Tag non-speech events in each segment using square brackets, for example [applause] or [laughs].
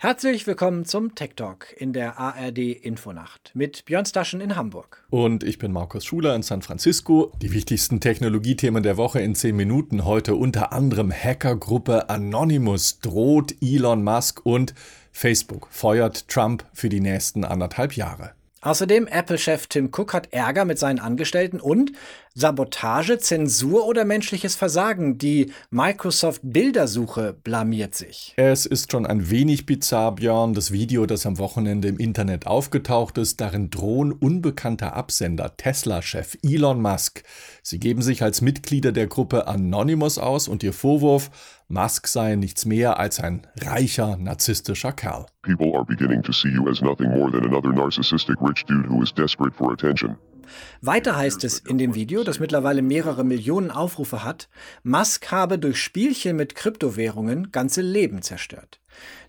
Herzlich willkommen zum Tech Talk in der ARD Infonacht mit Björn Staschen in Hamburg. Und ich bin Markus Schuler in San Francisco. Die wichtigsten Technologiethemen der Woche in 10 Minuten. Heute unter anderem Hackergruppe Anonymous droht Elon Musk und Facebook feuert Trump für die nächsten anderthalb Jahre. Außerdem Apple-Chef Tim Cook hat Ärger mit seinen Angestellten und Sabotage, Zensur oder menschliches Versagen. Die Microsoft Bildersuche blamiert sich. Es ist schon ein wenig bizarr, Björn, das Video, das am Wochenende im Internet aufgetaucht ist. Darin drohen unbekannte Absender Tesla-Chef Elon Musk. Sie geben sich als Mitglieder der Gruppe Anonymous aus und ihr Vorwurf, Musk sei nichts mehr als ein reicher, narzisstischer Kerl. People are beginning to see you as nothing more than another narcissistic rich dude who is desperate for attention. Weiter heißt es in dem Video, das mittlerweile mehrere Millionen Aufrufe hat, Musk habe durch Spielchen mit Kryptowährungen ganze Leben zerstört.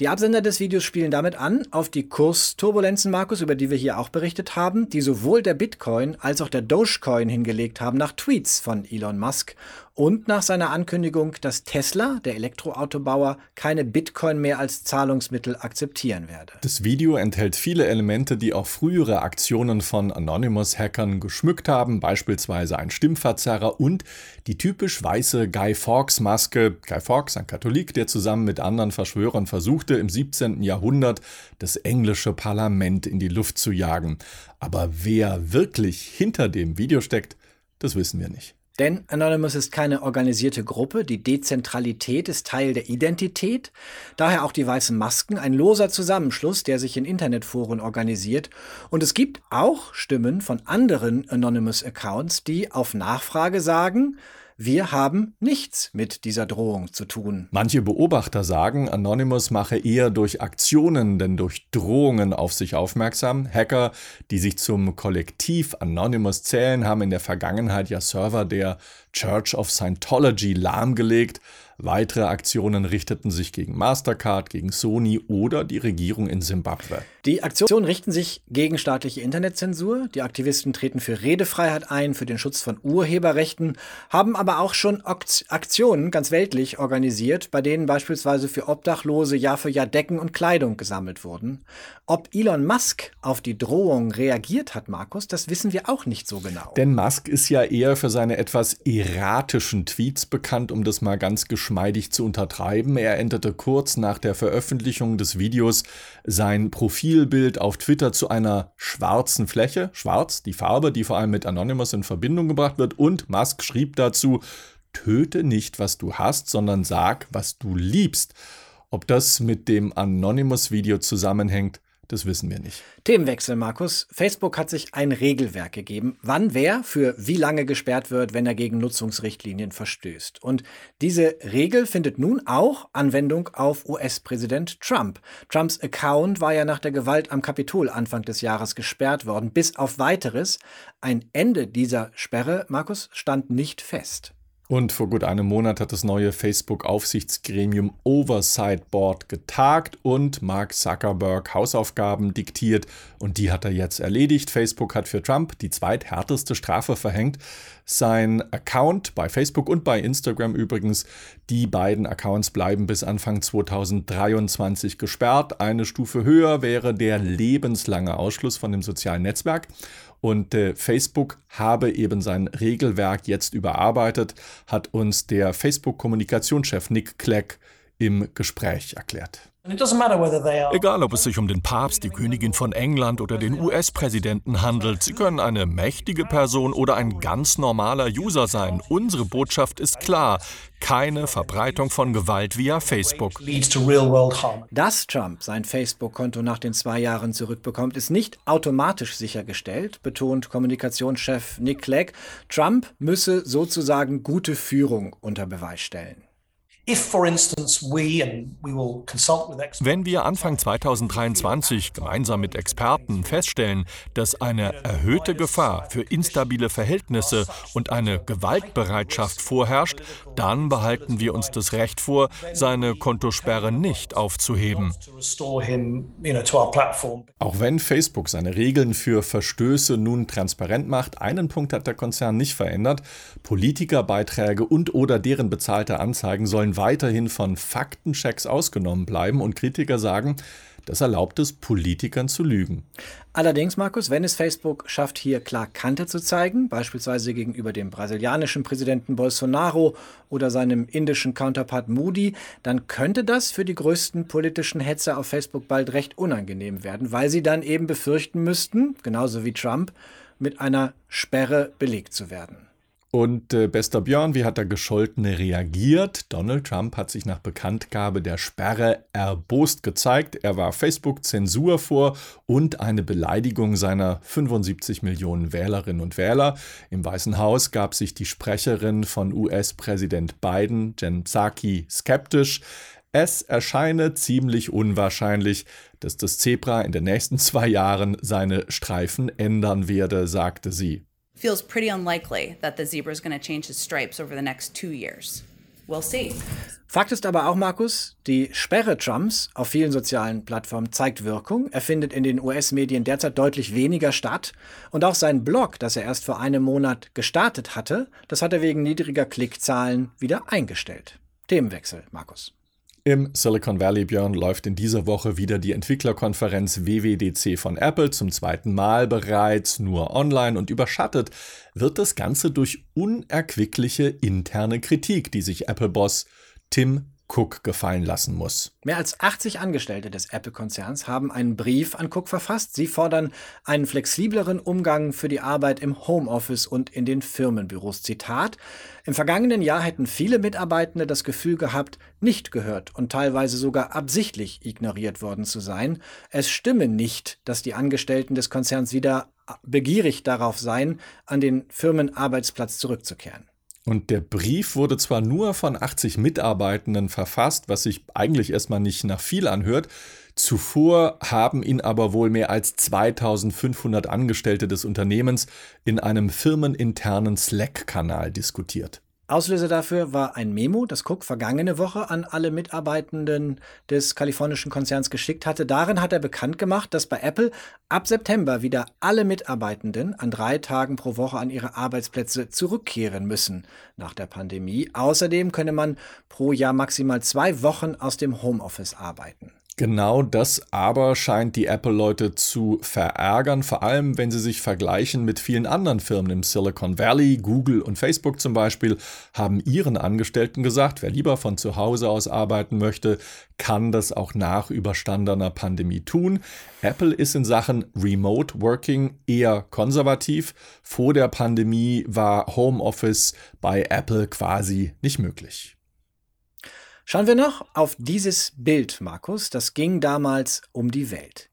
Die Absender des Videos spielen damit an auf die Kursturbulenzen, Markus, über die wir hier auch berichtet haben, die sowohl der Bitcoin als auch der Dogecoin hingelegt haben nach Tweets von Elon Musk und nach seiner Ankündigung, dass Tesla, der Elektroautobauer, keine Bitcoin mehr als Zahlungsmittel akzeptieren werde. Das Video enthält viele Elemente, die auch frühere Aktionen von Anonymous-Hackern geschmückt haben, beispielsweise ein Stimmverzerrer und die typisch weiße Guy Fawkes-Maske. Guy Fawkes, ein Katholik, der zusammen mit anderen Verschwörern versuchte, im 17. Jahrhundert das englische Parlament in die Luft zu jagen. Aber wer wirklich hinter dem Video steckt, das wissen wir nicht. Denn Anonymous ist keine organisierte Gruppe, die Dezentralität ist Teil der Identität, daher auch die weißen Masken, ein loser Zusammenschluss, der sich in Internetforen organisiert. Und es gibt auch Stimmen von anderen Anonymous-Accounts, die auf Nachfrage sagen, wir haben nichts mit dieser Drohung zu tun. Manche Beobachter sagen, Anonymous mache eher durch Aktionen denn durch Drohungen auf sich aufmerksam. Hacker, die sich zum Kollektiv Anonymous zählen, haben in der Vergangenheit ja Server der Church of Scientology lahmgelegt. Weitere Aktionen richteten sich gegen Mastercard, gegen Sony oder die Regierung in Simbabwe. Die Aktionen richten sich gegen staatliche Internetzensur. Die Aktivisten treten für Redefreiheit ein, für den Schutz von Urheberrechten, haben aber auch schon Aktionen ganz weltlich organisiert, bei denen beispielsweise für Obdachlose Jahr für Jahr Decken und Kleidung gesammelt wurden. Ob Elon Musk auf die Drohung reagiert hat, Markus, das wissen wir auch nicht so genau. Denn Musk ist ja eher für seine etwas erratischen Tweets bekannt, um das mal ganz geschmeidig zu untertreiben. Er änderte kurz nach der Veröffentlichung des Videos sein Profilbild auf Twitter zu einer schwarzen Fläche. Schwarz, die Farbe, die vor allem mit Anonymous in Verbindung gebracht wird. Und Musk schrieb dazu, töte nicht, was du hast, sondern sag, was du liebst. Ob das mit dem Anonymous-Video zusammenhängt, das wissen wir nicht. Themenwechsel, Markus. Facebook hat sich ein Regelwerk gegeben, wann wer für wie lange gesperrt wird, wenn er gegen Nutzungsrichtlinien verstößt. Und diese Regel findet nun auch Anwendung auf US-Präsident Trump. Trumps Account war ja nach der Gewalt am Kapitol Anfang des Jahres gesperrt worden, bis auf weiteres. Ein Ende dieser Sperre, Markus, stand nicht fest. Und vor gut einem Monat hat das neue Facebook-Aufsichtsgremium Oversight Board getagt und Mark Zuckerberg Hausaufgaben diktiert und die hat er jetzt erledigt. Facebook hat für Trump die zweithärteste Strafe verhängt. Sein Account bei Facebook und bei Instagram übrigens, die beiden Accounts bleiben bis Anfang 2023 gesperrt. Eine Stufe höher wäre der lebenslange Ausschluss von dem sozialen Netzwerk. Und äh, Facebook habe eben sein Regelwerk jetzt überarbeitet, hat uns der Facebook-Kommunikationschef Nick Clegg im Gespräch erklärt. Egal, ob es sich um den Papst, die Königin von England oder den US-Präsidenten handelt, sie können eine mächtige Person oder ein ganz normaler User sein. Unsere Botschaft ist klar. Keine Verbreitung von Gewalt via Facebook. Dass Trump sein Facebook-Konto nach den zwei Jahren zurückbekommt, ist nicht automatisch sichergestellt, betont Kommunikationschef Nick Clegg. Trump müsse sozusagen gute Führung unter Beweis stellen. Wenn wir Anfang 2023 gemeinsam mit Experten feststellen, dass eine erhöhte Gefahr für instabile Verhältnisse und eine Gewaltbereitschaft vorherrscht, dann behalten wir uns das Recht vor, seine Kontosperre nicht aufzuheben. Auch wenn Facebook seine Regeln für Verstöße nun transparent macht, einen Punkt hat der Konzern nicht verändert. Politikerbeiträge und oder deren bezahlte Anzeigen sollen weiterhin von Faktenchecks ausgenommen bleiben und Kritiker sagen, das erlaubt es Politikern zu lügen. Allerdings, Markus, wenn es Facebook schafft, hier klar Kante zu zeigen, beispielsweise gegenüber dem brasilianischen Präsidenten Bolsonaro oder seinem indischen Counterpart Moody, dann könnte das für die größten politischen Hetzer auf Facebook bald recht unangenehm werden, weil sie dann eben befürchten müssten, genauso wie Trump, mit einer Sperre belegt zu werden. Und äh, bester Björn, wie hat der Gescholtene reagiert? Donald Trump hat sich nach Bekanntgabe der Sperre erbost gezeigt. Er warf Facebook Zensur vor und eine Beleidigung seiner 75 Millionen Wählerinnen und Wähler. Im Weißen Haus gab sich die Sprecherin von US-Präsident Biden, Jen Psaki, skeptisch. Es erscheine ziemlich unwahrscheinlich, dass das Zebra in den nächsten zwei Jahren seine Streifen ändern werde, sagte sie feels pretty unlikely that the zebra is going to change its stripes over the next two years. We'll see. Fakt ist aber auch, Markus, die Sperre Trumps auf vielen sozialen Plattformen zeigt Wirkung. Er findet in den US-Medien derzeit deutlich weniger statt. Und auch sein Blog, das er erst vor einem Monat gestartet hatte, das hat er wegen niedriger Klickzahlen wieder eingestellt. Themenwechsel, Markus. Im Silicon Valley, Björn, läuft in dieser Woche wieder die Entwicklerkonferenz WWDC von Apple zum zweiten Mal bereits, nur online. Und überschattet wird das Ganze durch unerquickliche interne Kritik, die sich Apple-Boss Tim Cook gefallen lassen muss. Mehr als 80 Angestellte des Apple-Konzerns haben einen Brief an Cook verfasst. Sie fordern einen flexibleren Umgang für die Arbeit im Homeoffice und in den Firmenbüros. Zitat: Im vergangenen Jahr hätten viele Mitarbeitende das Gefühl gehabt, nicht gehört und teilweise sogar absichtlich ignoriert worden zu sein. Es stimme nicht, dass die Angestellten des Konzerns wieder begierig darauf seien, an den Firmenarbeitsplatz zurückzukehren. Und der Brief wurde zwar nur von 80 Mitarbeitenden verfasst, was sich eigentlich erstmal nicht nach viel anhört, zuvor haben ihn aber wohl mehr als 2500 Angestellte des Unternehmens in einem firmeninternen Slack-Kanal diskutiert. Auslöser dafür war ein Memo, das Cook vergangene Woche an alle Mitarbeitenden des kalifornischen Konzerns geschickt hatte. Darin hat er bekannt gemacht, dass bei Apple ab September wieder alle Mitarbeitenden an drei Tagen pro Woche an ihre Arbeitsplätze zurückkehren müssen nach der Pandemie. Außerdem könne man pro Jahr maximal zwei Wochen aus dem Homeoffice arbeiten. Genau das aber scheint die Apple-Leute zu verärgern, vor allem wenn sie sich vergleichen mit vielen anderen Firmen im Silicon Valley. Google und Facebook zum Beispiel haben ihren Angestellten gesagt, wer lieber von zu Hause aus arbeiten möchte, kann das auch nach überstandener Pandemie tun. Apple ist in Sachen Remote Working eher konservativ. Vor der Pandemie war Homeoffice bei Apple quasi nicht möglich. Schauen wir noch auf dieses Bild, Markus. Das ging damals um die Welt.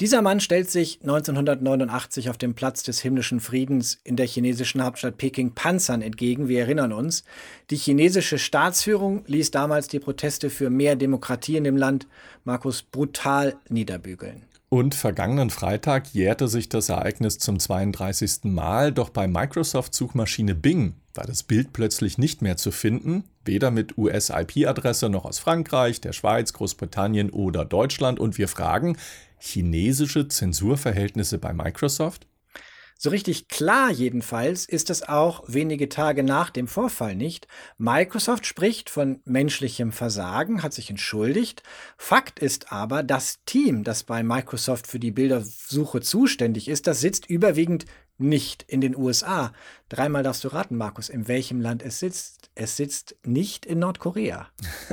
Dieser Mann stellt sich 1989 auf dem Platz des himmlischen Friedens in der chinesischen Hauptstadt Peking Panzern entgegen. Wir erinnern uns, die chinesische Staatsführung ließ damals die Proteste für mehr Demokratie in dem Land, Markus, brutal niederbügeln. Und vergangenen Freitag jährte sich das Ereignis zum 32. Mal, doch bei Microsoft-Suchmaschine Bing war das Bild plötzlich nicht mehr zu finden, weder mit US-IP-Adresse noch aus Frankreich, der Schweiz, Großbritannien oder Deutschland. Und wir fragen, chinesische Zensurverhältnisse bei Microsoft? So richtig klar jedenfalls ist es auch wenige Tage nach dem Vorfall nicht. Microsoft spricht von menschlichem Versagen, hat sich entschuldigt. Fakt ist aber, das Team, das bei Microsoft für die Bildersuche zuständig ist, das sitzt überwiegend nicht in den USA. Dreimal darfst du raten, Markus, in welchem Land es sitzt. Es sitzt nicht in Nordkorea.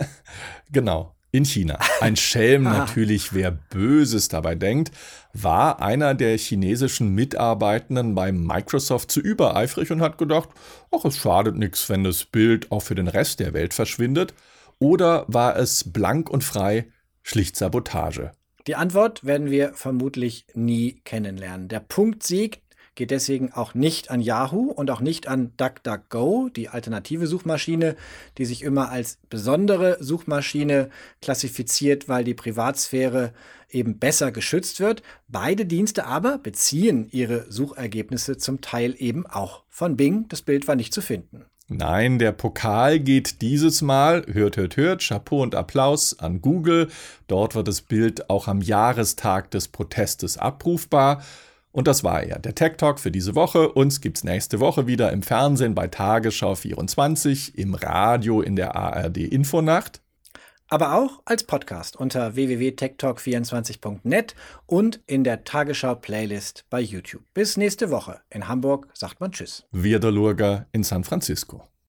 [laughs] genau in China. Ein Schelm [laughs] natürlich, wer Böses dabei denkt, war einer der chinesischen Mitarbeitenden bei Microsoft zu übereifrig und hat gedacht, ach, es schadet nichts, wenn das Bild auch für den Rest der Welt verschwindet. Oder war es blank und frei schlicht Sabotage? Die Antwort werden wir vermutlich nie kennenlernen. Der Punktsieg geht deswegen auch nicht an Yahoo und auch nicht an DuckDuckGo, die alternative Suchmaschine, die sich immer als besondere Suchmaschine klassifiziert, weil die Privatsphäre eben besser geschützt wird. Beide Dienste aber beziehen ihre Suchergebnisse zum Teil eben auch von Bing. Das Bild war nicht zu finden. Nein, der Pokal geht dieses Mal, hört, hört, hört, Chapeau und Applaus an Google. Dort wird das Bild auch am Jahrestag des Protestes abrufbar. Und das war er, der Tech Talk für diese Woche. Uns gibt's nächste Woche wieder im Fernsehen bei Tagesschau 24, im Radio in der ARD Infonacht. Aber auch als Podcast unter www.techtalk24.net und in der Tagesschau-Playlist bei YouTube. Bis nächste Woche. In Hamburg sagt man Tschüss. Wir der Lurger in San Francisco.